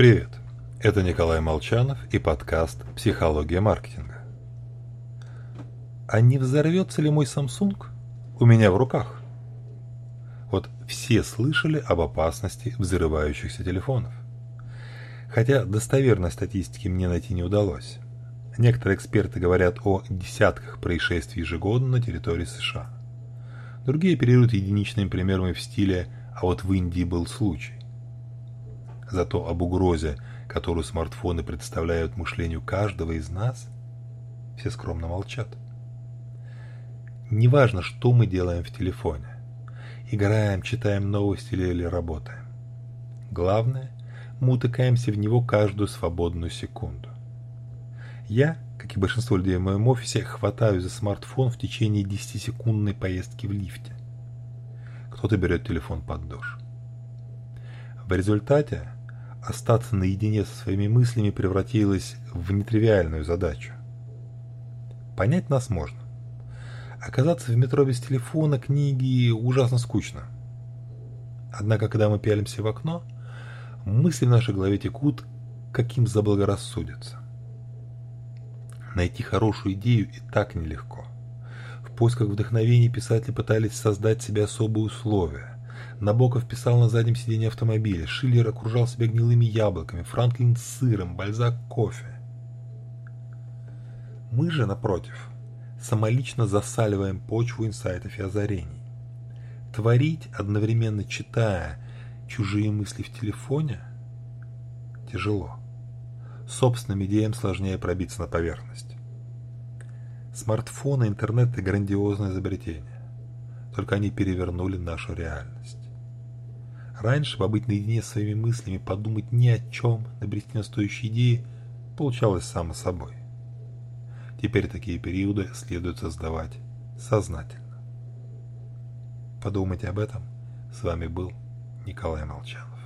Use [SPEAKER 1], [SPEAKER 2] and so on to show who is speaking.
[SPEAKER 1] Привет, это Николай Молчанов и подкаст «Психология маркетинга». А не взорвется ли мой Samsung у меня в руках? Вот все слышали об опасности взрывающихся телефонов. Хотя достоверной статистики мне найти не удалось. Некоторые эксперты говорят о десятках происшествий ежегодно на территории США. Другие оперируют единичными примерами в стиле «а вот в Индии был случай». Зато об угрозе, которую смартфоны представляют мышлению каждого из нас, все скромно молчат. Неважно, что мы делаем в телефоне. Играем, читаем новости или работаем. Главное, мы утыкаемся в него каждую свободную секунду. Я, как и большинство людей в моем офисе, хватаю за смартфон в течение 10-секундной поездки в лифте. Кто-то берет телефон под дождь. В результате остаться наедине со своими мыслями превратилось в нетривиальную задачу. Понять нас можно. Оказаться в метро без телефона, книги ужасно скучно. Однако, когда мы пялимся в окно, мысли в нашей голове текут, каким заблагорассудится. Найти хорошую идею и так нелегко. В поисках вдохновения писатели пытались создать себе особые условия, Набоков писал на заднем сиденье автомобиля, Шиллер окружал себя гнилыми яблоками, Франклин сыром, Бальзак кофе. Мы же, напротив, самолично засаливаем почву инсайтов и озарений. Творить, одновременно читая чужие мысли в телефоне, тяжело. Собственным идеям сложнее пробиться на поверхность. Смартфоны, интернет и грандиозное изобретение. Только они перевернули нашу реальность. Раньше побыть наедине с своими мыслями, подумать ни о чем, набрести на стоящие идеи, получалось само собой. Теперь такие периоды следует создавать сознательно. Подумайте об этом. С вами был Николай Молчанов.